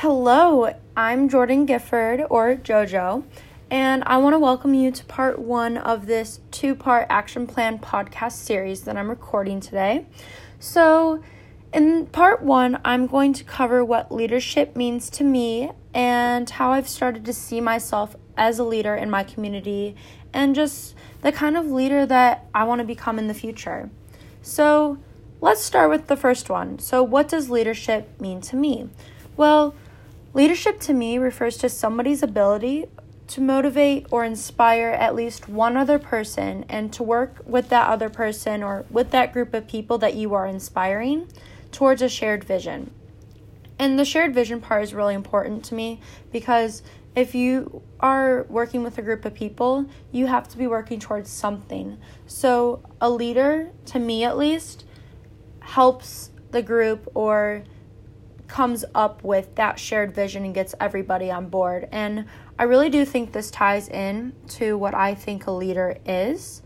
Hello, I'm Jordan Gifford, or JoJo, and I want to welcome you to part one of this two part action plan podcast series that I'm recording today. So, in part one, I'm going to cover what leadership means to me and how I've started to see myself as a leader in my community and just the kind of leader that I want to become in the future. So, let's start with the first one. So, what does leadership mean to me? Well, Leadership to me refers to somebody's ability to motivate or inspire at least one other person and to work with that other person or with that group of people that you are inspiring towards a shared vision. And the shared vision part is really important to me because if you are working with a group of people, you have to be working towards something. So, a leader, to me at least, helps the group or comes up with that shared vision and gets everybody on board. And I really do think this ties in to what I think a leader is.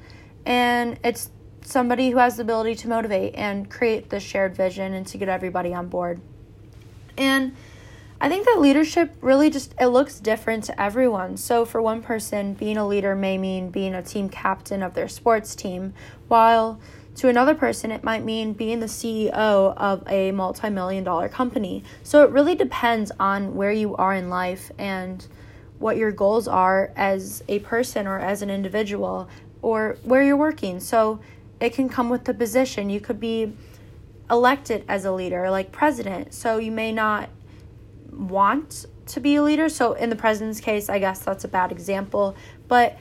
And it's somebody who has the ability to motivate and create the shared vision and to get everybody on board. And I think that leadership really just it looks different to everyone. So for one person, being a leader may mean being a team captain of their sports team, while to another person, it might mean being the CEO of a multi million dollar company. So it really depends on where you are in life and what your goals are as a person or as an individual or where you're working. So it can come with the position. You could be elected as a leader, like president. So you may not want to be a leader. So in the president's case, I guess that's a bad example. But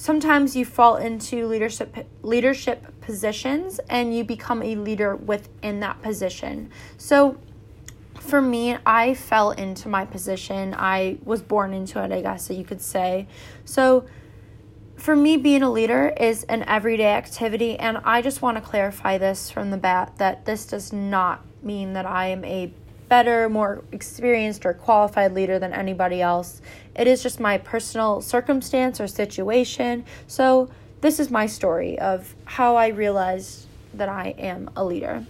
sometimes you fall into leadership leadership positions and you become a leader within that position. So for me, I fell into my position. I was born into it, I guess so you could say. So for me, being a leader is an everyday activity, and I just want to clarify this from the bat that this does not mean that I am a better, more experienced, or qualified leader than anybody else. It is just my personal circumstance or situation. So, this is my story of how I realized that I am a leader.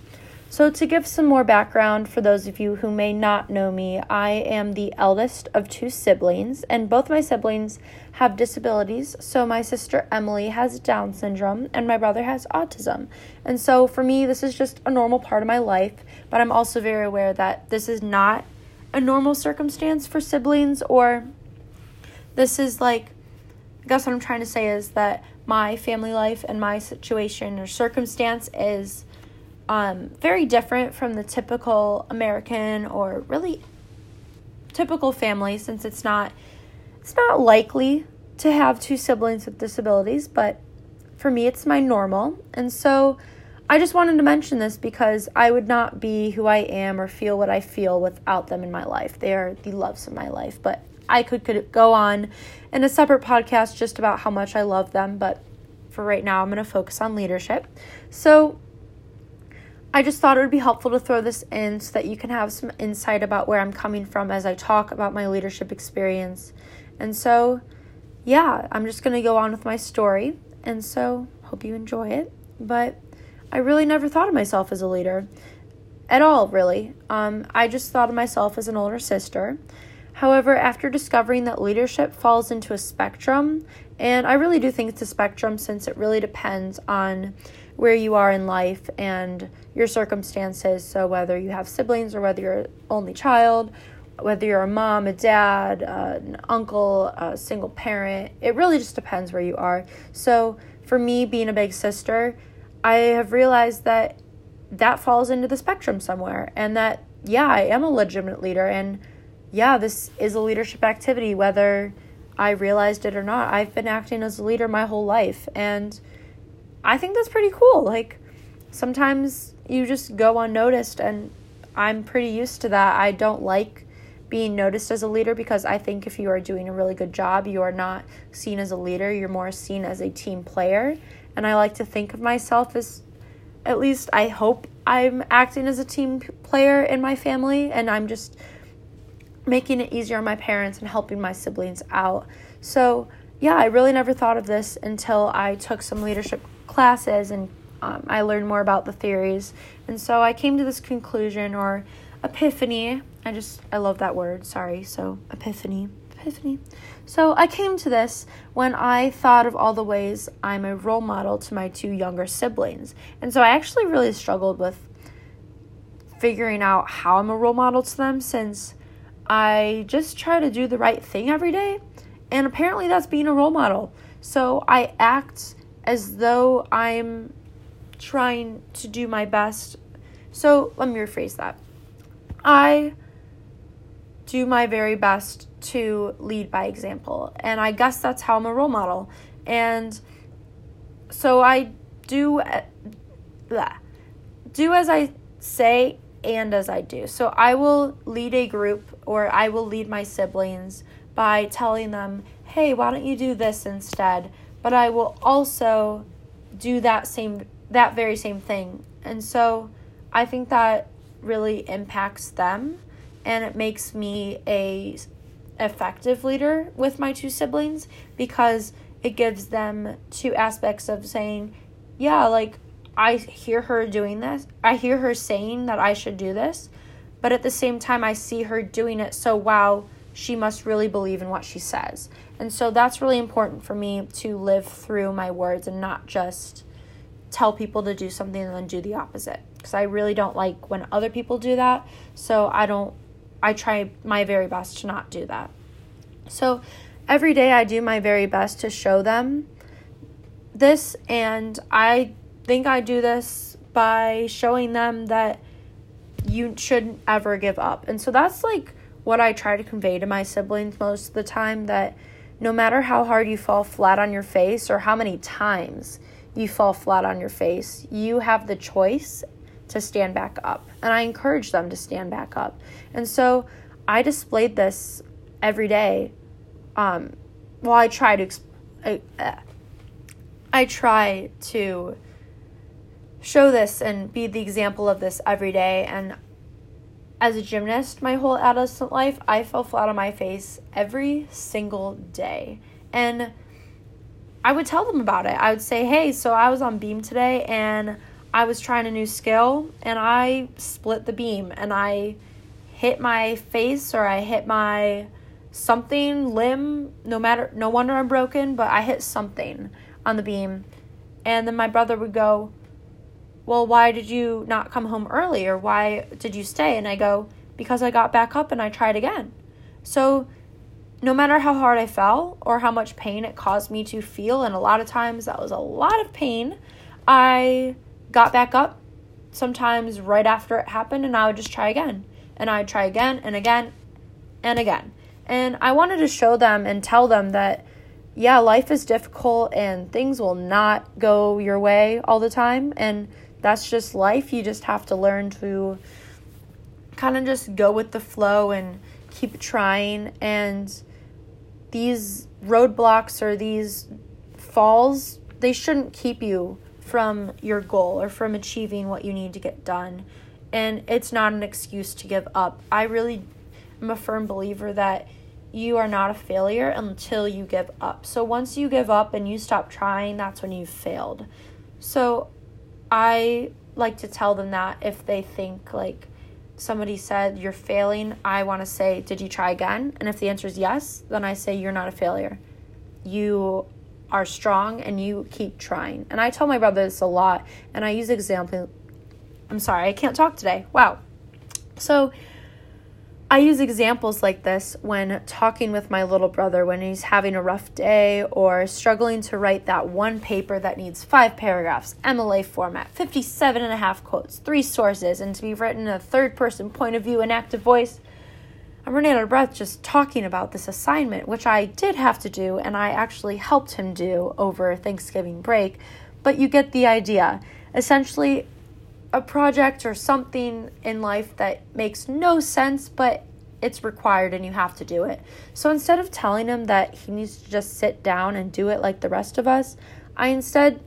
So, to give some more background for those of you who may not know me, I am the eldest of two siblings, and both my siblings have disabilities. So, my sister Emily has Down syndrome, and my brother has autism. And so, for me, this is just a normal part of my life, but I'm also very aware that this is not a normal circumstance for siblings, or this is like, I guess what I'm trying to say is that my family life and my situation or circumstance is um, very different from the typical American or really typical family since it's not it's not likely to have two siblings with disabilities, but for me it's my normal. And so I just wanted to mention this because I would not be who I am or feel what I feel without them in my life. They are the loves of my life, but I could, could go on in a separate podcast just about how much I love them, but for right now I'm going to focus on leadership. So I just thought it would be helpful to throw this in so that you can have some insight about where I'm coming from as I talk about my leadership experience. And so, yeah, I'm just going to go on with my story. And so, hope you enjoy it. But I really never thought of myself as a leader at all, really. Um, I just thought of myself as an older sister. However, after discovering that leadership falls into a spectrum, and I really do think it's a spectrum since it really depends on where you are in life and your circumstances. So, whether you have siblings or whether you're only child, whether you're a mom, a dad, uh, an uncle, a single parent, it really just depends where you are. So, for me, being a big sister, I have realized that that falls into the spectrum somewhere, and that, yeah, I am a legitimate leader, and yeah, this is a leadership activity, whether I realized it or not. I've been acting as a leader my whole life, and I think that's pretty cool. Like sometimes you just go unnoticed and I'm pretty used to that. I don't like being noticed as a leader because I think if you are doing a really good job, you are not seen as a leader, you're more seen as a team player. And I like to think of myself as at least I hope I'm acting as a team player in my family and I'm just making it easier on my parents and helping my siblings out. So, yeah, I really never thought of this until I took some leadership classes and um, I learned more about the theories. And so I came to this conclusion or epiphany I just, I love that word. Sorry. So, epiphany. Epiphany. So, I came to this when I thought of all the ways I'm a role model to my two younger siblings. And so, I actually really struggled with figuring out how I'm a role model to them since I just try to do the right thing every day. And apparently, that's being a role model. So, I act as though I'm trying to do my best. So, let me rephrase that. I do my very best to lead by example. And I guess that's how I'm a role model. And so I do blah, do as I say and as I do. So I will lead a group or I will lead my siblings by telling them, "Hey, why don't you do this instead?" But I will also do that same that very same thing. And so I think that really impacts them and it makes me a effective leader with my two siblings because it gives them two aspects of saying, yeah, like I hear her doing this. I hear her saying that I should do this, but at the same time I see her doing it so wow, she must really believe in what she says. And so that's really important for me to live through my words and not just tell people to do something and then do the opposite because I really don't like when other people do that. So I don't I try my very best to not do that. So every day I do my very best to show them this, and I think I do this by showing them that you shouldn't ever give up. And so that's like what I try to convey to my siblings most of the time that no matter how hard you fall flat on your face or how many times you fall flat on your face, you have the choice to stand back up. And I encourage them to stand back up. And so I displayed this every day. Um, well, I try to, I, uh, I try to show this and be the example of this every day. And as a gymnast, my whole adolescent life, I fell flat on my face every single day. And I would tell them about it. I would say, hey, so I was on beam today and I was trying a new skill and I split the beam and I hit my face or I hit my something limb no matter no wonder I'm broken but I hit something on the beam and then my brother would go well why did you not come home early or why did you stay and I go because I got back up and I tried again so no matter how hard I fell or how much pain it caused me to feel and a lot of times that was a lot of pain I got back up sometimes right after it happened and I would just try again. And I'd try again and again and again. And I wanted to show them and tell them that yeah, life is difficult and things will not go your way all the time and that's just life. You just have to learn to kind of just go with the flow and keep trying and these roadblocks or these falls, they shouldn't keep you from your goal or from achieving what you need to get done. And it's not an excuse to give up. I really am a firm believer that you are not a failure until you give up. So once you give up and you stop trying, that's when you've failed. So I like to tell them that if they think like somebody said you're failing, I want to say, Did you try again? And if the answer is yes, then I say you're not a failure. You are strong and you keep trying. And I tell my brother this a lot, and I use example. I'm sorry, I can't talk today. Wow. So I use examples like this when talking with my little brother when he's having a rough day or struggling to write that one paper that needs five paragraphs, MLA format, 57 and a half quotes, three sources, and to be written in a third person point of view and active voice. I'm running out of breath just talking about this assignment, which I did have to do and I actually helped him do over Thanksgiving break. But you get the idea. Essentially, a project or something in life that makes no sense, but it's required and you have to do it. So instead of telling him that he needs to just sit down and do it like the rest of us, I instead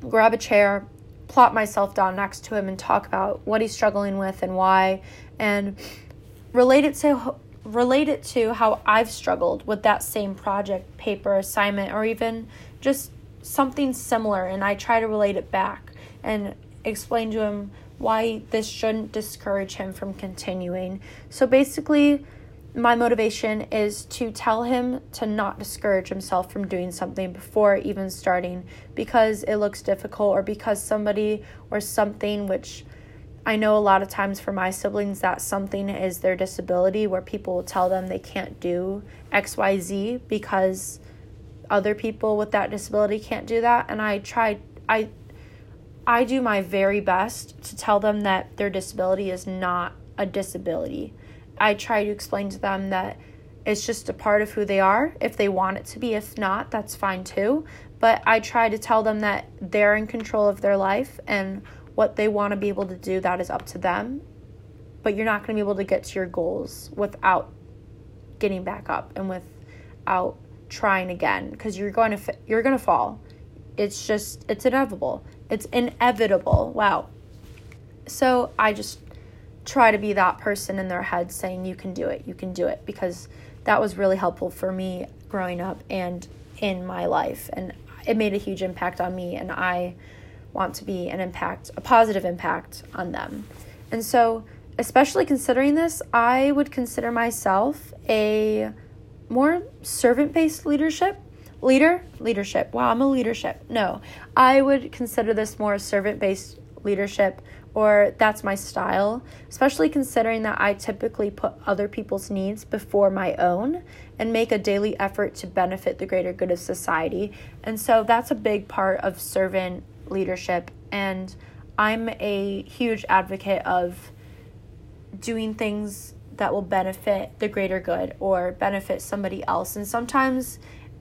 grab a chair, plop myself down next to him, and talk about what he's struggling with and why. And relate it to relate it to how I've struggled with that same project, paper, assignment, or even just something similar, and I try to relate it back and explain to him why this shouldn't discourage him from continuing. So basically, my motivation is to tell him to not discourage himself from doing something before even starting because it looks difficult or because somebody or something which I know a lot of times for my siblings that something is their disability where people will tell them they can't do XYZ because other people with that disability can't do that and I try I I do my very best to tell them that their disability is not a disability. I try to explain to them that it's just a part of who they are if they want it to be. If not, that's fine too. But I try to tell them that they're in control of their life and what they want to be able to do, that is up to them. But you're not going to be able to get to your goals without getting back up and without trying again because you're going to you're going to fall. It's just it's inevitable. It's inevitable. Wow. So I just try to be that person in their head saying, You can do it, you can do it, because that was really helpful for me growing up and in my life. And it made a huge impact on me, and I want to be an impact, a positive impact on them. And so, especially considering this, I would consider myself a more servant based leadership leader? Leadership. Wow i'm a leadership. No. I would consider this more servant based leadership or that's my style especially considering that i typically put other people's needs before my own and make a daily effort to benefit the greater good of society. And so that's a big part of servant leadership. And i'm a huge advocate of doing things that will benefit the greater good or benefit somebody else. And sometimes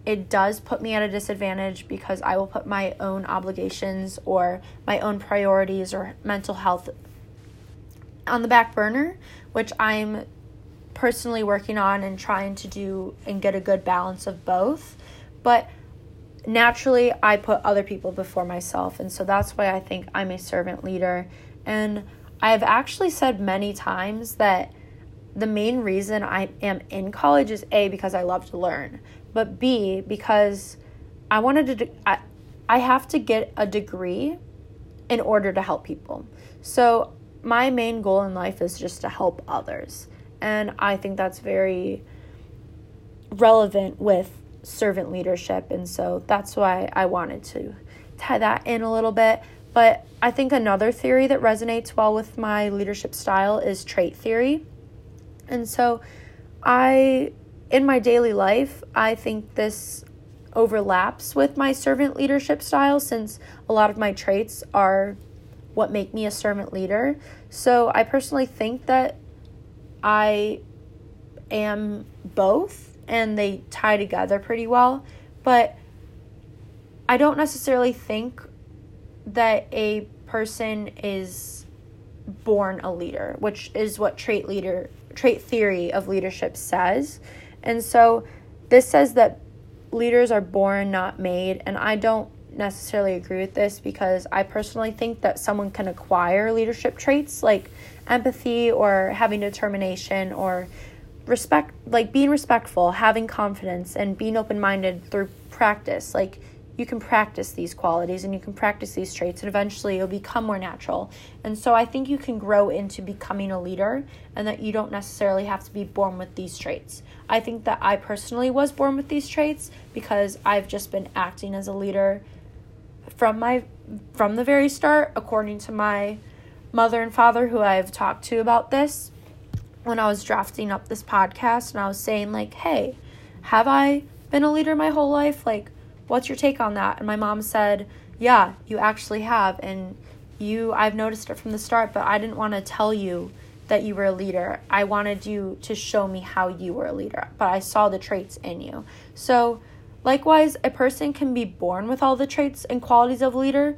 it does put me at a disadvantage because I will put my own obligations or my own priorities or mental health on the back burner, which I'm personally working on and trying to do and get a good balance of both. But naturally, I put other people before myself. And so that's why I think I'm a servant leader. And I've actually said many times that the main reason I am in college is A, because I love to learn but B, because I wanted to, I, I have to get a degree in order to help people. So my main goal in life is just to help others. And I think that's very relevant with servant leadership. And so that's why I wanted to tie that in a little bit. But I think another theory that resonates well with my leadership style is trait theory. And so I in my daily life, I think this overlaps with my servant leadership style since a lot of my traits are what make me a servant leader. So I personally think that I am both and they tie together pretty well. But I don't necessarily think that a person is born a leader, which is what trait leader trait theory of leadership says. And so this says that leaders are born, not made. And I don't necessarily agree with this because I personally think that someone can acquire leadership traits like empathy or having determination or respect, like being respectful, having confidence, and being open minded through practice. Like you can practice these qualities and you can practice these traits and eventually it'll become more natural. And so I think you can grow into becoming a leader and that you don't necessarily have to be born with these traits. I think that I personally was born with these traits because I've just been acting as a leader from my from the very start according to my mother and father who I've talked to about this when I was drafting up this podcast and I was saying like, "Hey, have I been a leader my whole life? Like what's your take on that? And my mom said, yeah, you actually have. And you, I've noticed it from the start, but I didn't want to tell you that you were a leader. I wanted you to show me how you were a leader, but I saw the traits in you. So, likewise, a person can be born with all the traits and qualities of a leader,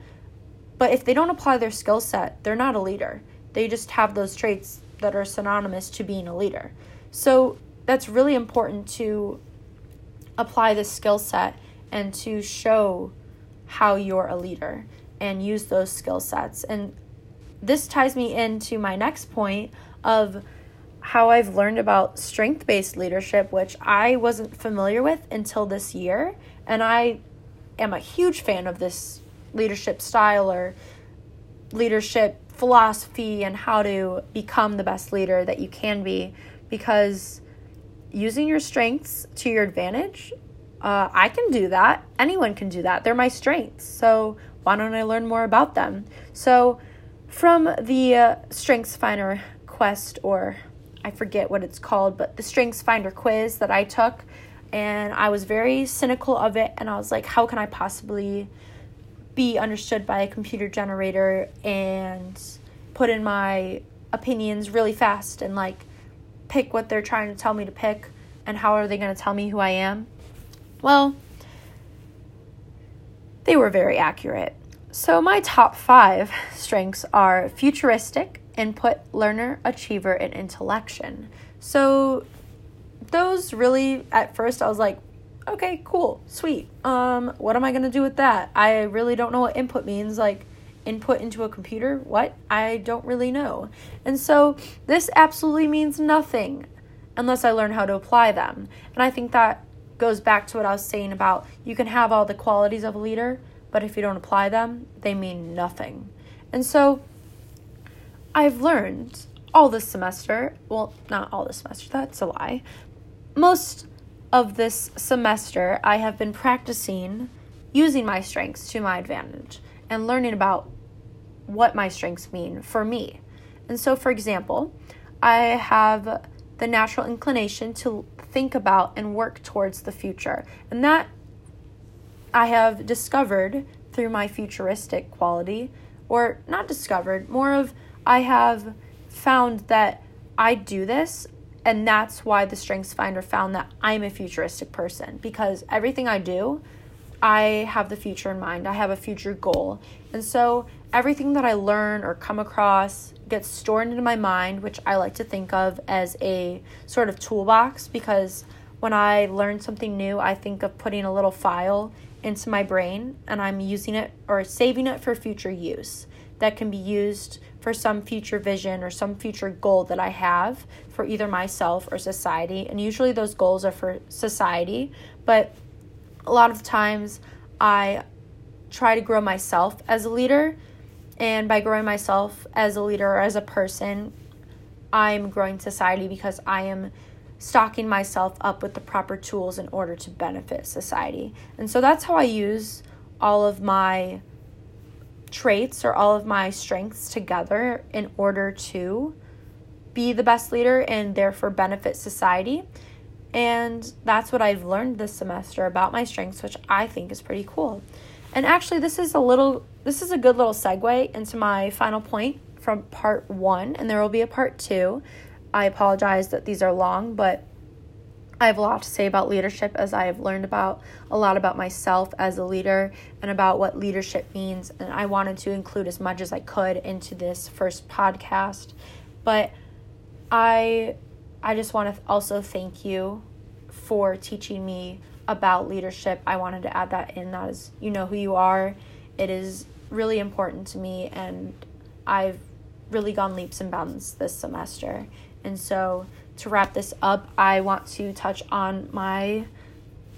but if they don't apply their skill set, they're not a leader. They just have those traits that are synonymous to being a leader. So, that's really important to apply the skill set and to show how you're a leader and use those skill sets. And this ties me into my next point of how I've learned about strength based leadership, which I wasn't familiar with until this year. And I am a huge fan of this leadership style or leadership philosophy and how to become the best leader that you can be because using your strengths to your advantage, uh, I can do that. Anyone can do that. They're my strengths. So why don't I learn more about them? So, from the uh, Strengths Finder quest, or I forget what it's called, but the Strengths Finder quiz that I took, and I was very cynical of it, and I was like, how can I possibly be understood by a computer generator and put in my opinions really fast and like pick what they're trying to tell me to pick and how are they going to tell me who I am? Well, they were very accurate. So, my top five strengths are futuristic, input, learner, achiever, and intellection. So, those really, at first, I was like, okay, cool, sweet. Um, what am I gonna do with that? I really don't know what input means. Like, input into a computer? What? I don't really know. And so, this absolutely means nothing unless I learn how to apply them. And I think that goes back to what I was saying about you can have all the qualities of a leader, but if you don't apply them, they mean nothing. And so I've learned all this semester, well, not all this semester, that's a lie. Most of this semester, I have been practicing using my strengths to my advantage and learning about what my strengths mean for me. And so, for example, I have the natural inclination to think about and work towards the future. And that I have discovered through my futuristic quality, or not discovered, more of I have found that I do this, and that's why the Strengths Finder found that I'm a futuristic person because everything I do, I have the future in mind. I have a future goal. And so everything that I learn or come across gets stored into my mind, which I like to think of as a sort of toolbox because when I learn something new, I think of putting a little file into my brain and I'm using it or saving it for future use that can be used for some future vision or some future goal that I have for either myself or society. And usually those goals are for society, but a lot of times I try to grow myself as a leader. And by growing myself as a leader or as a person, I'm growing society because I am stocking myself up with the proper tools in order to benefit society. And so that's how I use all of my traits or all of my strengths together in order to be the best leader and therefore benefit society. And that's what I've learned this semester about my strengths, which I think is pretty cool. And actually, this is a little, this is a good little segue into my final point from part one, and there will be a part two. I apologize that these are long, but I have a lot to say about leadership as I have learned about a lot about myself as a leader and about what leadership means. And I wanted to include as much as I could into this first podcast. But I I just want to also thank you for teaching me about leadership. I wanted to add that in that is you know who you are. It is really important to me and I've really gone leaps and bounds this semester. And so to wrap this up, I want to touch on my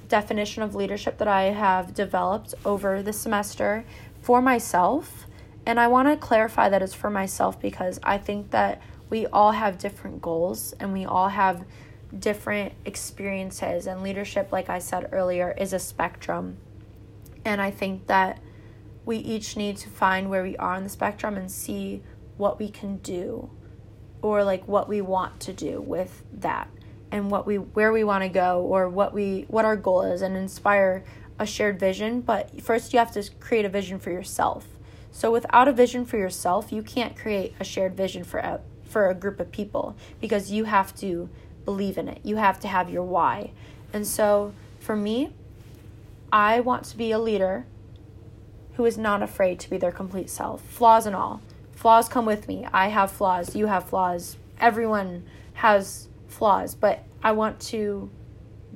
definition of leadership that I have developed over the semester for myself. And I want to clarify that it's for myself because I think that we all have different goals and we all have different experiences. And leadership, like I said earlier, is a spectrum. And I think that we each need to find where we are on the spectrum and see what we can do or like what we want to do with that and what we where we want to go or what we what our goal is and inspire a shared vision but first you have to create a vision for yourself so without a vision for yourself you can't create a shared vision for a, for a group of people because you have to believe in it you have to have your why and so for me i want to be a leader who is not afraid to be their complete self flaws and all flaws come with me. I have flaws. You have flaws. Everyone has flaws, but I want to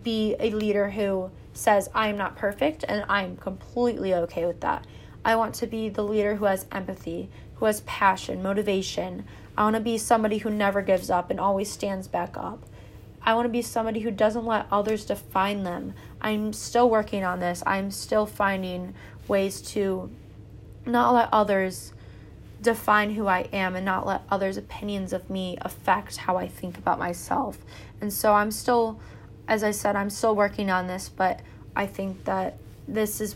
be a leader who says, I am not perfect and I'm completely okay with that. I want to be the leader who has empathy, who has passion, motivation. I want to be somebody who never gives up and always stands back up. I want to be somebody who doesn't let others define them. I'm still working on this. I'm still finding ways to not let others define who I am and not let others' opinions of me affect how I think about myself. And so I'm still, as I said, I'm still working on this, but I think that this is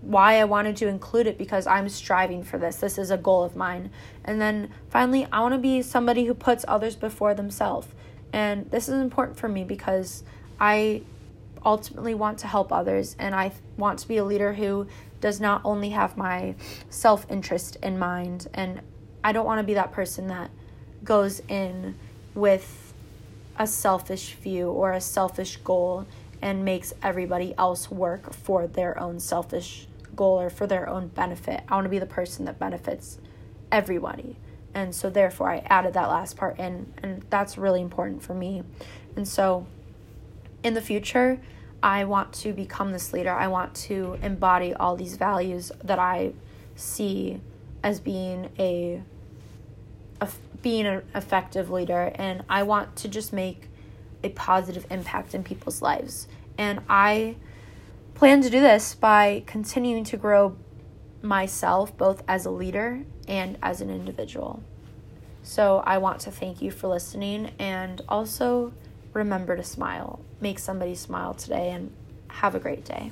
why I wanted to include it because I'm striving for this. This is a goal of mine. And then finally, I want to be somebody who puts others before themselves. And this is important for me because I ultimately want to help others and I want to be a leader who does not only have my self interest in mind. And I don't want to be that person that goes in with a selfish view or a selfish goal and makes everybody else work for their own selfish goal or for their own benefit. I want to be the person that benefits everybody. And so therefore I added that last part in and that's really important for me. And so in the future, I want to become this leader. I want to embody all these values that I see as being a, a being an effective leader and I want to just make a positive impact in people's lives. And I plan to do this by continuing to grow myself both as a leader and as an individual. So I want to thank you for listening and also remember to smile. Make somebody smile today and have a great day.